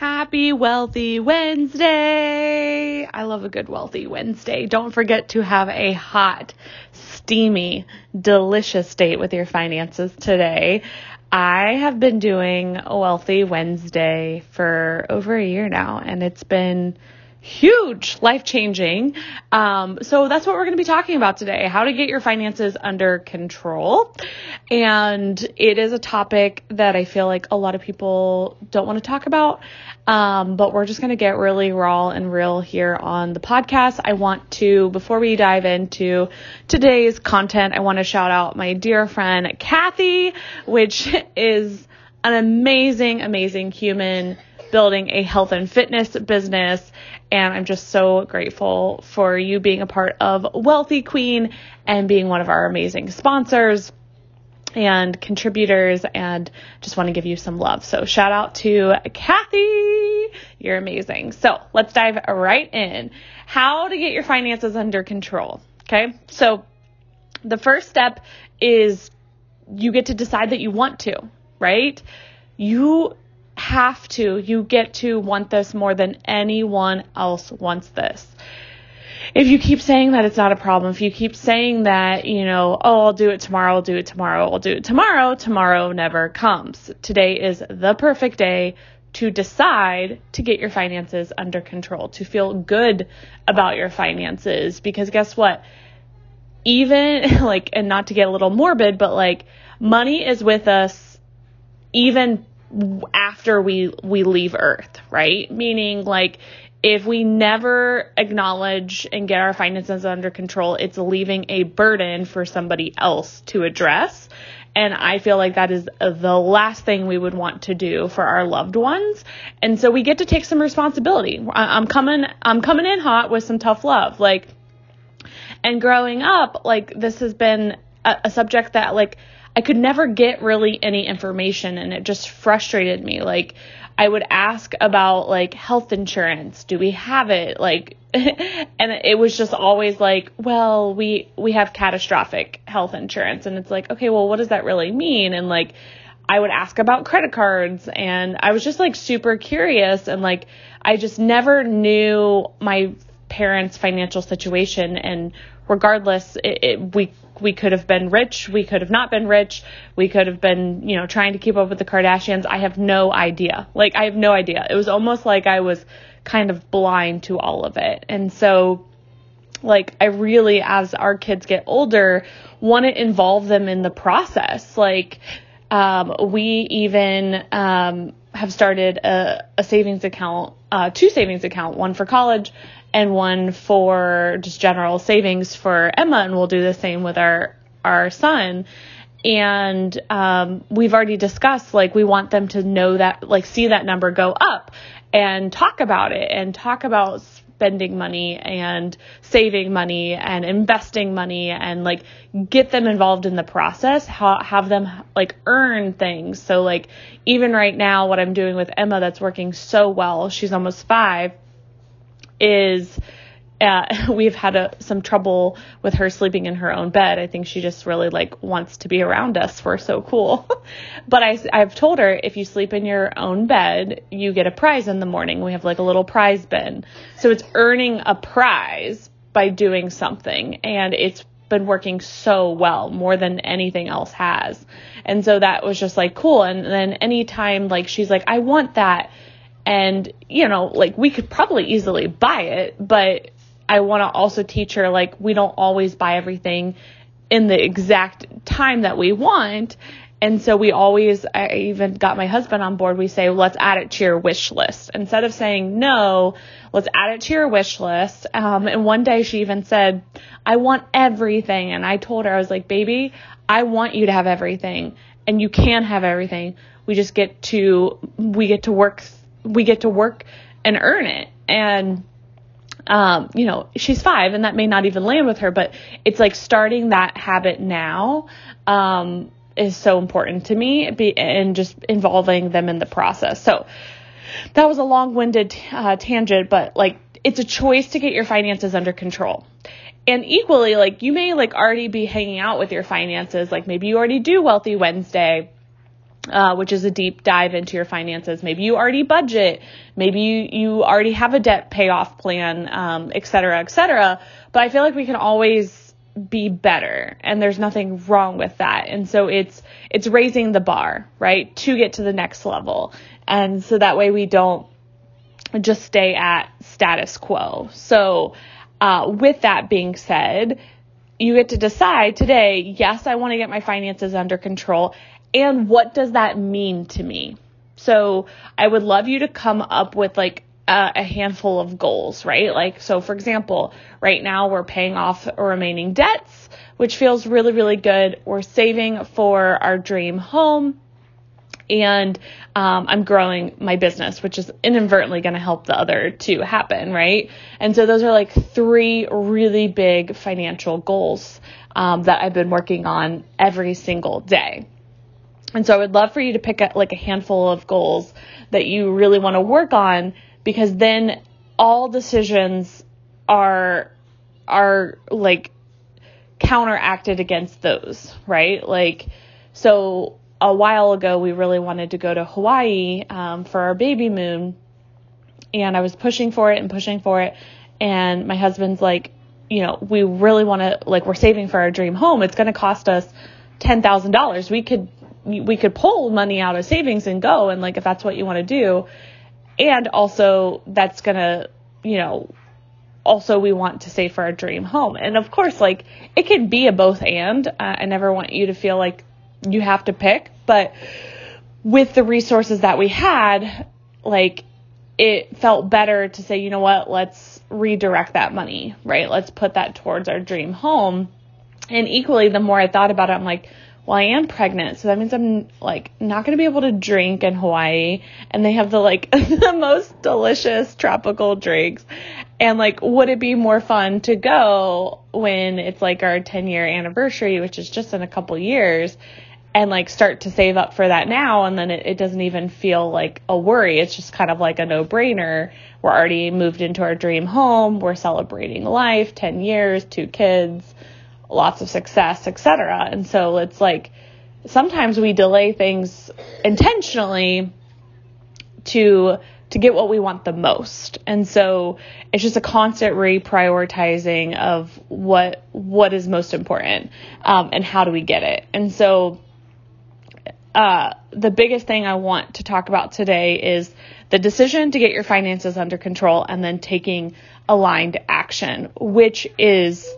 Happy Wealthy Wednesday! I love a good Wealthy Wednesday. Don't forget to have a hot, steamy, delicious date with your finances today. I have been doing a Wealthy Wednesday for over a year now, and it's been huge, life changing. Um, so that's what we're going to be talking about today how to get your finances under control. And it is a topic that I feel like a lot of people don't want to talk about. Um, but we're just going to get really raw and real here on the podcast. I want to, before we dive into today's content, I want to shout out my dear friend Kathy, which is an amazing, amazing human building a health and fitness business. And I'm just so grateful for you being a part of Wealthy Queen and being one of our amazing sponsors and contributors and just want to give you some love. So shout out to Kathy. You're amazing. So let's dive right in. How to get your finances under control. Okay. So the first step is you get to decide that you want to, right? You have to, you get to want this more than anyone else wants this. If you keep saying that it's not a problem, if you keep saying that, you know, oh, I'll do it tomorrow, I'll do it tomorrow, I'll do it tomorrow, tomorrow never comes. Today is the perfect day to decide to get your finances under control, to feel good about your finances. Because guess what? Even like, and not to get a little morbid, but like, money is with us even after we we leave earth right meaning like if we never acknowledge and get our finances under control it's leaving a burden for somebody else to address and I feel like that is the last thing we would want to do for our loved ones. And so we get to take some responsibility. I'm coming, I'm coming in hot with some tough love. Like, and growing up, like this has been a, a subject that like I could never get really any information and it just frustrated me. Like I would ask about like health insurance. Do we have it? Like and it was just always like, well, we we have catastrophic health insurance and it's like, okay, well, what does that really mean? And like I would ask about credit cards and I was just like super curious and like I just never knew my parents' financial situation and regardless it, it, we we could have been rich, we could have not been rich, we could have been, you know, trying to keep up with the Kardashians. I have no idea. Like, I have no idea. It was almost like I was kind of blind to all of it. And so, like, I really, as our kids get older, want to involve them in the process. Like, um, we even um, have started a, a savings account, uh, two savings account, one for college and one for just general savings for Emma, and we'll do the same with our our son. And um, we've already discussed like we want them to know that like see that number go up and talk about it and talk about spending money and saving money and investing money and like get them involved in the process ha- have them like earn things so like even right now what i'm doing with emma that's working so well she's almost five is uh, we've had a, some trouble with her sleeping in her own bed. I think she just really like wants to be around us. We're so cool. but I, I've told her if you sleep in your own bed, you get a prize in the morning. We have like a little prize bin. So it's earning a prize by doing something. And it's been working so well, more than anything else has. And so that was just like cool. And then anytime like she's like, I want that and, you know, like we could probably easily buy it, but I want to also teach her like we don't always buy everything in the exact time that we want. And so we always, I even got my husband on board. We say, let's add it to your wish list. Instead of saying no, let's add it to your wish list. Um, and one day she even said, I want everything. And I told her, I was like, baby, I want you to have everything and you can have everything. We just get to, we get to work we get to work and earn it. And, um, you know, she's five and that may not even land with her, but it's like starting that habit now, um, is so important to me be, and just involving them in the process. So that was a long winded uh, tangent, but like it's a choice to get your finances under control. And equally, like you may like already be hanging out with your finances, like maybe you already do Wealthy Wednesday uh, which is a deep dive into your finances. Maybe you already budget. Maybe you, you already have a debt payoff plan, um, et cetera, et cetera. But I feel like we can always be better and there's nothing wrong with that. And so it's, it's raising the bar, right? To get to the next level. And so that way we don't just stay at status quo. So, uh, with that being said, you get to decide today, yes, I want to get my finances under control and what does that mean to me? So I would love you to come up with like a, handful of goals, right? Like, so for example, right now we're paying off remaining debts, which feels really, really good. We're saving for our dream home. And um, I'm growing my business, which is inadvertently going to help the other two happen, right? And so those are like three really big financial goals um, that I've been working on every single day. And so I would love for you to pick up like a handful of goals that you really want to work on because then all decisions are are like counteracted against those, right? Like so a while ago we really wanted to go to Hawaii um, for our baby moon and I was pushing for it and pushing for it and my husband's like, you know, we really want to like we're saving for our dream home. It's going to cost us $10,000. We could we could pull money out of savings and go and like if that's what you want to do. And also that's to you know also we want to save for our dream home. And of course like it can be a both and. Uh, i never want you to feel like you have to pick. But with the resources that we had like it felt better to say you know what? Let's redirect that money right? Let's put that towards our dream home. And equally the more i thought about it i'm like well, I am pregnant, so that means I'm like not going to be able to drink in Hawaii. And they have the like the most delicious tropical drinks. And like, would it be more fun to go when it's like our 10 year anniversary, which is just in a couple years, and like start to save up for that now? And then it, it doesn't even feel like a worry. It's just kind of like a no brainer. We're already moved into our dream home. We're celebrating life, 10 years, two kids lots of success, etc. And so it's like sometimes we delay things intentionally to to get what we want the most. And so it's just a constant reprioritizing of what what is most important um, and how do we get it. And so uh, the biggest thing I want to talk about today is the decision to get your finances under control and then taking aligned action, which is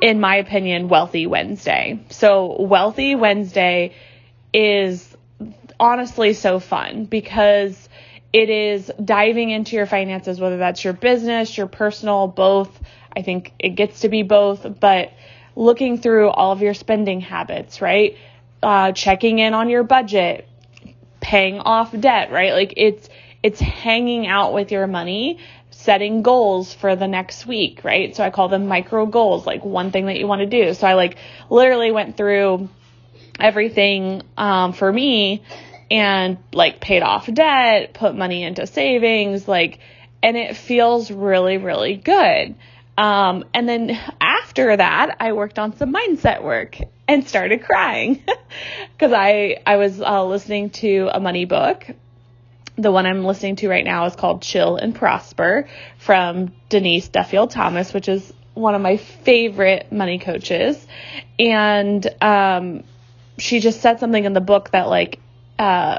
in my opinion, Wealthy Wednesday. So, Wealthy Wednesday is honestly so fun because it is diving into your finances, whether that's your business, your personal, both. I think it gets to be both, but looking through all of your spending habits, right? Uh, checking in on your budget, paying off debt, right? Like it's, it's hanging out with your money setting goals for the next week, right? So I call them micro goals, like one thing that you want to do. So I like literally went through everything um, for me and like paid off debt, put money into savings, like, and it feels really, really good. Um, and then after that, I worked on some mindset work and started crying because I, I was uh, listening to a money book the one I'm listening to right now is called Chill and Prosper from Denise Duffield Thomas, which is one of my favorite money coaches. And um, she just said something in the book that, like, uh,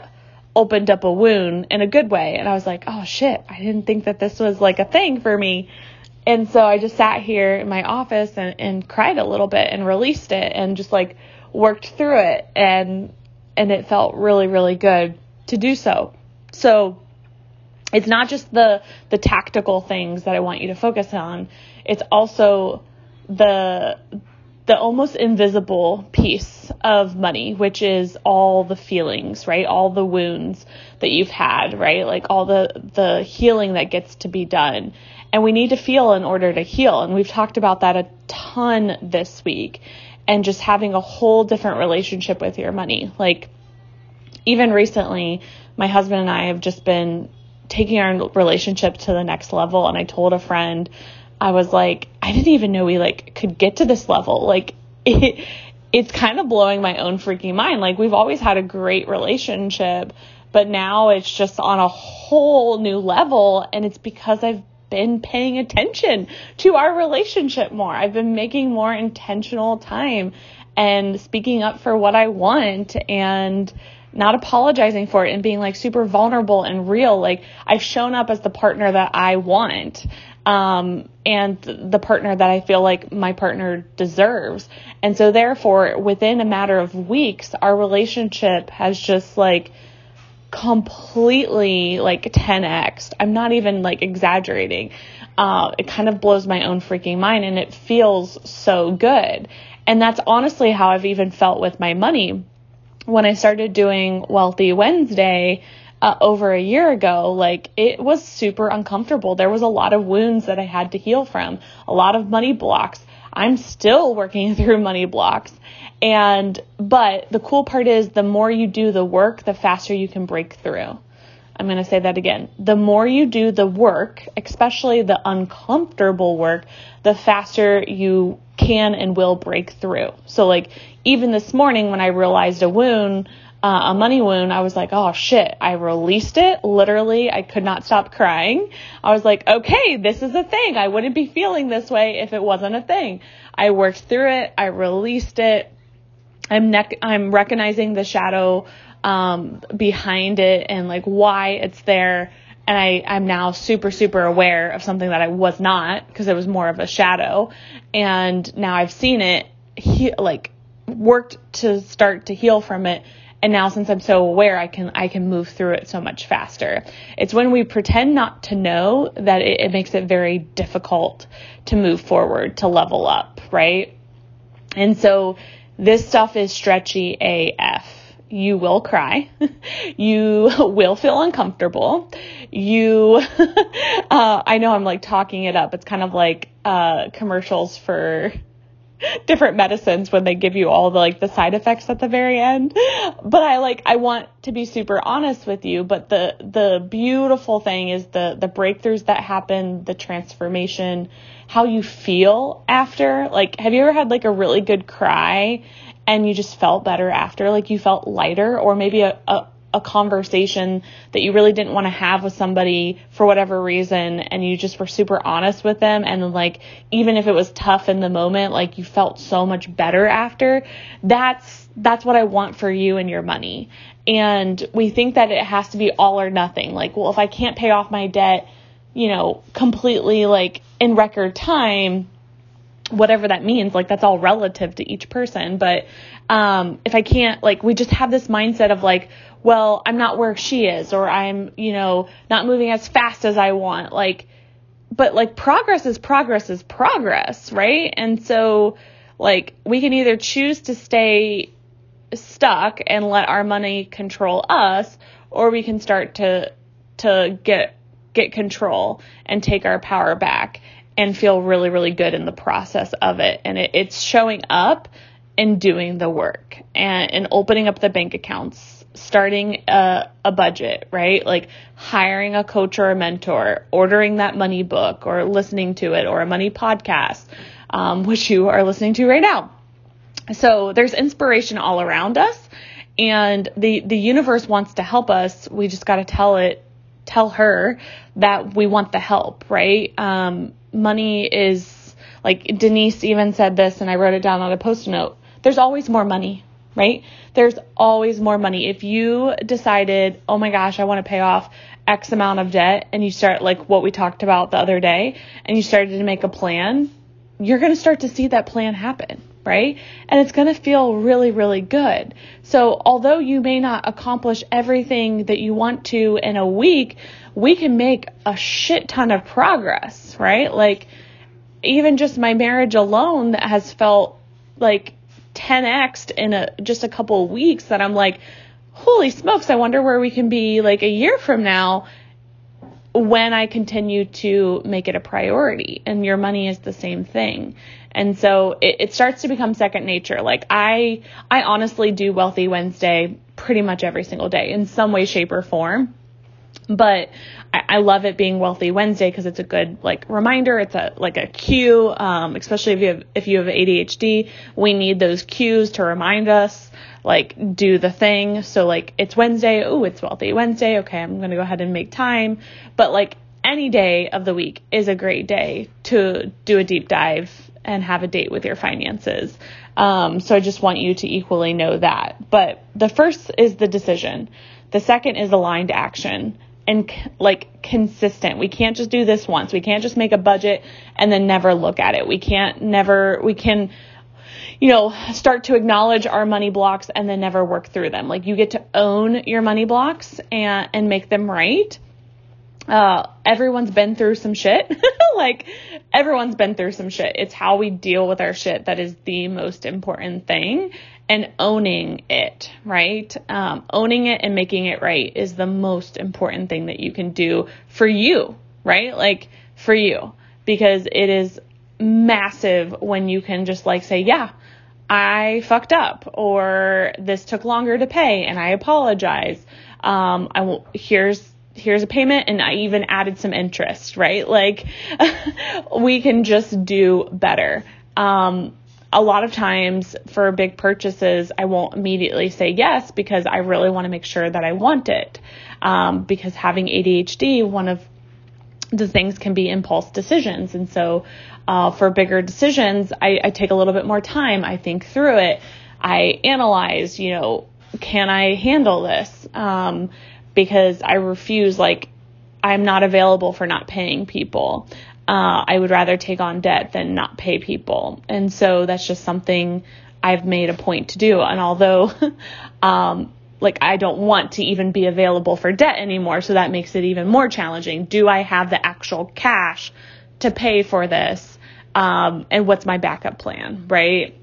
opened up a wound in a good way. And I was like, oh shit, I didn't think that this was like a thing for me. And so I just sat here in my office and, and cried a little bit and released it and just like worked through it. And, and it felt really, really good to do so. So it's not just the the tactical things that I want you to focus on. It's also the the almost invisible piece of money, which is all the feelings, right? All the wounds that you've had, right? Like all the the healing that gets to be done. And we need to feel in order to heal. And we've talked about that a ton this week. And just having a whole different relationship with your money. Like even recently, my husband and I have just been taking our relationship to the next level. And I told a friend, I was like, I didn't even know we like could get to this level. Like it, it's kind of blowing my own freaking mind. Like we've always had a great relationship, but now it's just on a whole new level and it's because I've been paying attention to our relationship more. I've been making more intentional time and speaking up for what I want and not apologizing for it and being like super vulnerable and real. Like I've shown up as the partner that I want. Um, and the partner that I feel like my partner deserves. And so therefore, within a matter of weeks, our relationship has just like completely like 10x. I'm not even like exaggerating. Uh, it kind of blows my own freaking mind and it feels so good. And that's honestly how I've even felt with my money. When I started doing Wealthy Wednesday, uh, over a year ago, like it was super uncomfortable. There was a lot of wounds that I had to heal from, a lot of money blocks. I'm still working through money blocks. And, but the cool part is the more you do the work, the faster you can break through. I'm going to say that again. The more you do the work, especially the uncomfortable work, the faster you can and will break through. So, like, even this morning when I realized a wound, uh, a money wound, I was like, oh shit, I released it. Literally, I could not stop crying. I was like, okay, this is a thing. I wouldn't be feeling this way if it wasn't a thing. I worked through it. I released it. I'm nec- I'm recognizing the shadow um, behind it and like why it's there. And I, I'm now super, super aware of something that I was not because it was more of a shadow. And now I've seen it, he, like worked to start to heal from it and now since I'm so aware, I can, I can move through it so much faster. It's when we pretend not to know that it, it makes it very difficult to move forward, to level up, right? And so this stuff is stretchy AF. You will cry. you will feel uncomfortable. You, uh, I know I'm like talking it up. It's kind of like, uh, commercials for, different medicines when they give you all the like the side effects at the very end. But I like I want to be super honest with you, but the the beautiful thing is the the breakthroughs that happen, the transformation, how you feel after. Like have you ever had like a really good cry and you just felt better after? Like you felt lighter or maybe a, a a conversation that you really didn't want to have with somebody for whatever reason and you just were super honest with them and like even if it was tough in the moment like you felt so much better after that's that's what I want for you and your money and we think that it has to be all or nothing like well if I can't pay off my debt you know completely like in record time whatever that means like that's all relative to each person but um if i can't like we just have this mindset of like well, I'm not where she is or I'm, you know, not moving as fast as I want. Like, but like progress is progress is progress, right? And so, like, we can either choose to stay stuck and let our money control us, or we can start to, to get, get control and take our power back and feel really, really good in the process of it. And it, it's showing up and doing the work and, and opening up the bank accounts starting a, a budget, right? Like hiring a coach or a mentor, ordering that money book or listening to it or a money podcast, um, which you are listening to right now. So there's inspiration all around us and the, the universe wants to help us. We just got to tell it, tell her that we want the help, right? Um, money is like Denise even said this and I wrote it down on a post note. There's always more money right? There's always more money. If you decided, oh my gosh, I want to pay off X amount of debt, and you start like what we talked about the other day, and you started to make a plan, you're going to start to see that plan happen, right? And it's going to feel really, really good. So, although you may not accomplish everything that you want to in a week, we can make a shit ton of progress, right? Like, even just my marriage alone that has felt like 10x in a just a couple of weeks that I'm like, holy smokes, I wonder where we can be like a year from now when I continue to make it a priority. And your money is the same thing. And so it, it starts to become second nature. Like I I honestly do Wealthy Wednesday pretty much every single day in some way, shape, or form. but I, love it being Wealthy Wednesday because it's a good like reminder. It's a like a cue, um, especially if you have if you have ADHD. We need those cues to remind us like do the thing. So like it's Wednesday. Oh, it's Wealthy Wednesday. Okay, I'm gonna go ahead and make time. But like any day of the week is a great day to do a deep dive and have a date with your finances. Um, so I just want you to equally know that. But the first is the decision. The second is aligned action and like consistent. We can't just do this once. We can't just make a budget and then never look at it. We can't never, we can, you know, start to acknowledge our money blocks and then never work through them. Like you get to own your money blocks and, and make them right. Uh, everyone's been through some shit. like everyone's been through some shit. It's how we deal with our shit that is the most important thing and owning it, right? Um, owning it and making it right is the most important thing that you can do for you, right? Like for you, because it is massive when you can just like say, yeah, I fucked up or this took longer to pay and I apologize. Um, I will, here's, here's a payment and I even added some interest, right? Like we can just do better. Um, a lot of times for big purchases, I won't immediately say yes because I really want to make sure that I want it. Um, because having ADHD, one of the things can be impulse decisions. And so uh, for bigger decisions, I, I take a little bit more time. I think through it. I analyze, you know, can I handle this? Um, because I refuse, like, I'm not available for not paying people uh, I would rather take on debt than not pay people. And so that's just something I've made a point to do. And although, um, like I don't want to even be available for debt anymore, so that makes it even more challenging. Do I have the actual cash to pay for this? Um, and what's my backup plan, right?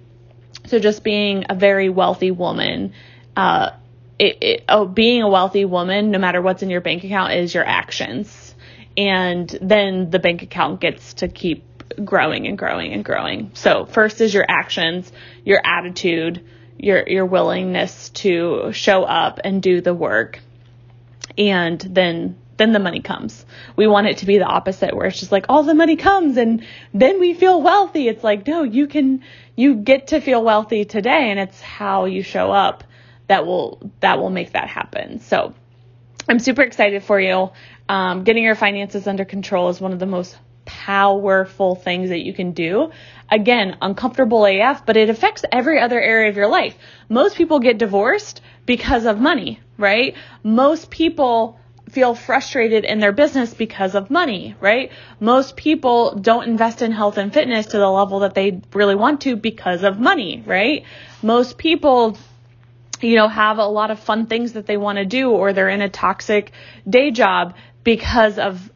So just being a very wealthy woman, uh, it, it, oh, being a wealthy woman, no matter what's in your bank account, is your actions and then the bank account gets to keep growing and growing and growing. So first is your actions, your attitude, your your willingness to show up and do the work. And then then the money comes. We want it to be the opposite where it's just like all the money comes and then we feel wealthy. It's like no, you can you get to feel wealthy today and it's how you show up that will that will make that happen. So I'm super excited for you. Um, getting your finances under control is one of the most powerful things that you can do. Again, uncomfortable AF, but it affects every other area of your life. Most people get divorced because of money, right? Most people feel frustrated in their business because of money, right? Most people don't invest in health and fitness to the level that they really want to because of money, right? Most people you know, have a lot of fun things that they want to do or they're in a toxic day job because of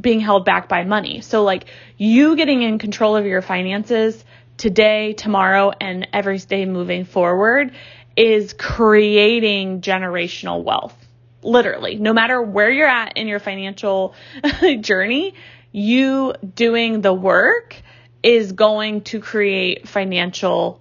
being held back by money. So like you getting in control of your finances today, tomorrow, and every day moving forward is creating generational wealth. Literally, no matter where you're at in your financial journey, you doing the work is going to create financial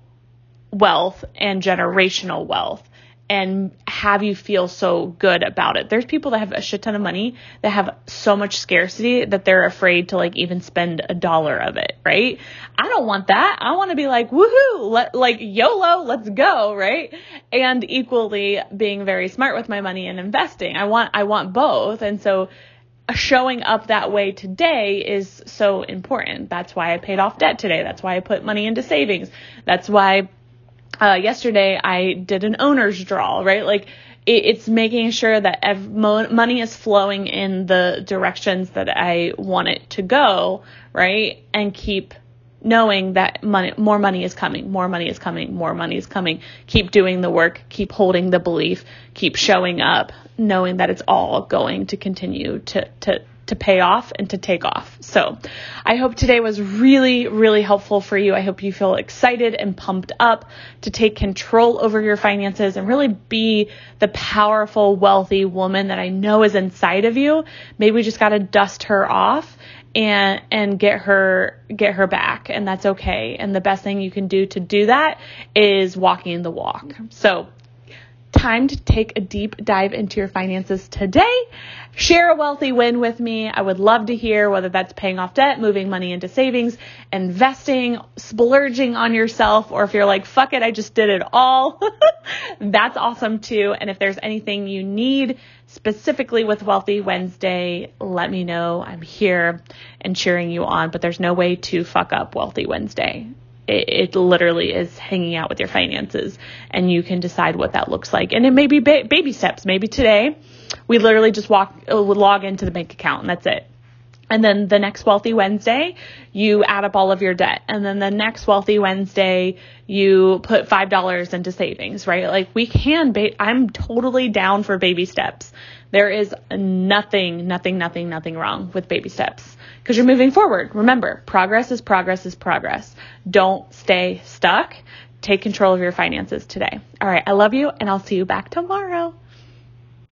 wealth and generational wealth and have you feel so good about it. There's people that have a shit ton of money that have so much scarcity that they're afraid to like even spend a dollar of it, right? I don't want that. I want to be like, woohoo, let, like YOLO, let's go, right? And equally being very smart with my money and investing. I want, I want both. And so showing up that way today is so important. That's why I paid off debt today. That's why I put money into savings. That's why uh, yesterday I did an owner's draw, right? Like it, it's making sure that ev- mo- money is flowing in the directions that I want it to go, right? And keep knowing that money, more money is coming, more money is coming, more money is coming. Keep doing the work, keep holding the belief, keep showing up, knowing that it's all going to continue to, to, to pay off and to take off. So I hope today was really, really helpful for you. I hope you feel excited and pumped up to take control over your finances and really be the powerful, wealthy woman that I know is inside of you. Maybe we just got to dust her off and and get her get her back and that's okay and the best thing you can do to do that is walking the walk so time to take a deep dive into your finances today. Share a wealthy win with me. I would love to hear whether that's paying off debt, moving money into savings, investing, splurging on yourself, or if you're like, fuck it, I just did it all. that's awesome too. And if there's anything you need specifically with Wealthy Wednesday, let me know. I'm here and cheering you on, but there's no way to fuck up Wealthy Wednesday it, it, literally is hanging out with your finances and you can decide what that looks like. And it may be ba- baby steps. Maybe today we literally just walk, uh, log into the bank account and that's it. And then the next Wealthy Wednesday, you add up all of your debt. And then the next Wealthy Wednesday, you put $5 into savings, right? Like we can, ba- I'm totally down for baby steps. There is nothing, nothing, nothing, nothing wrong with baby steps because you're moving forward. Remember, progress is progress is progress. Don't stay stuck. Take control of your finances today. All right. I love you and I'll see you back tomorrow.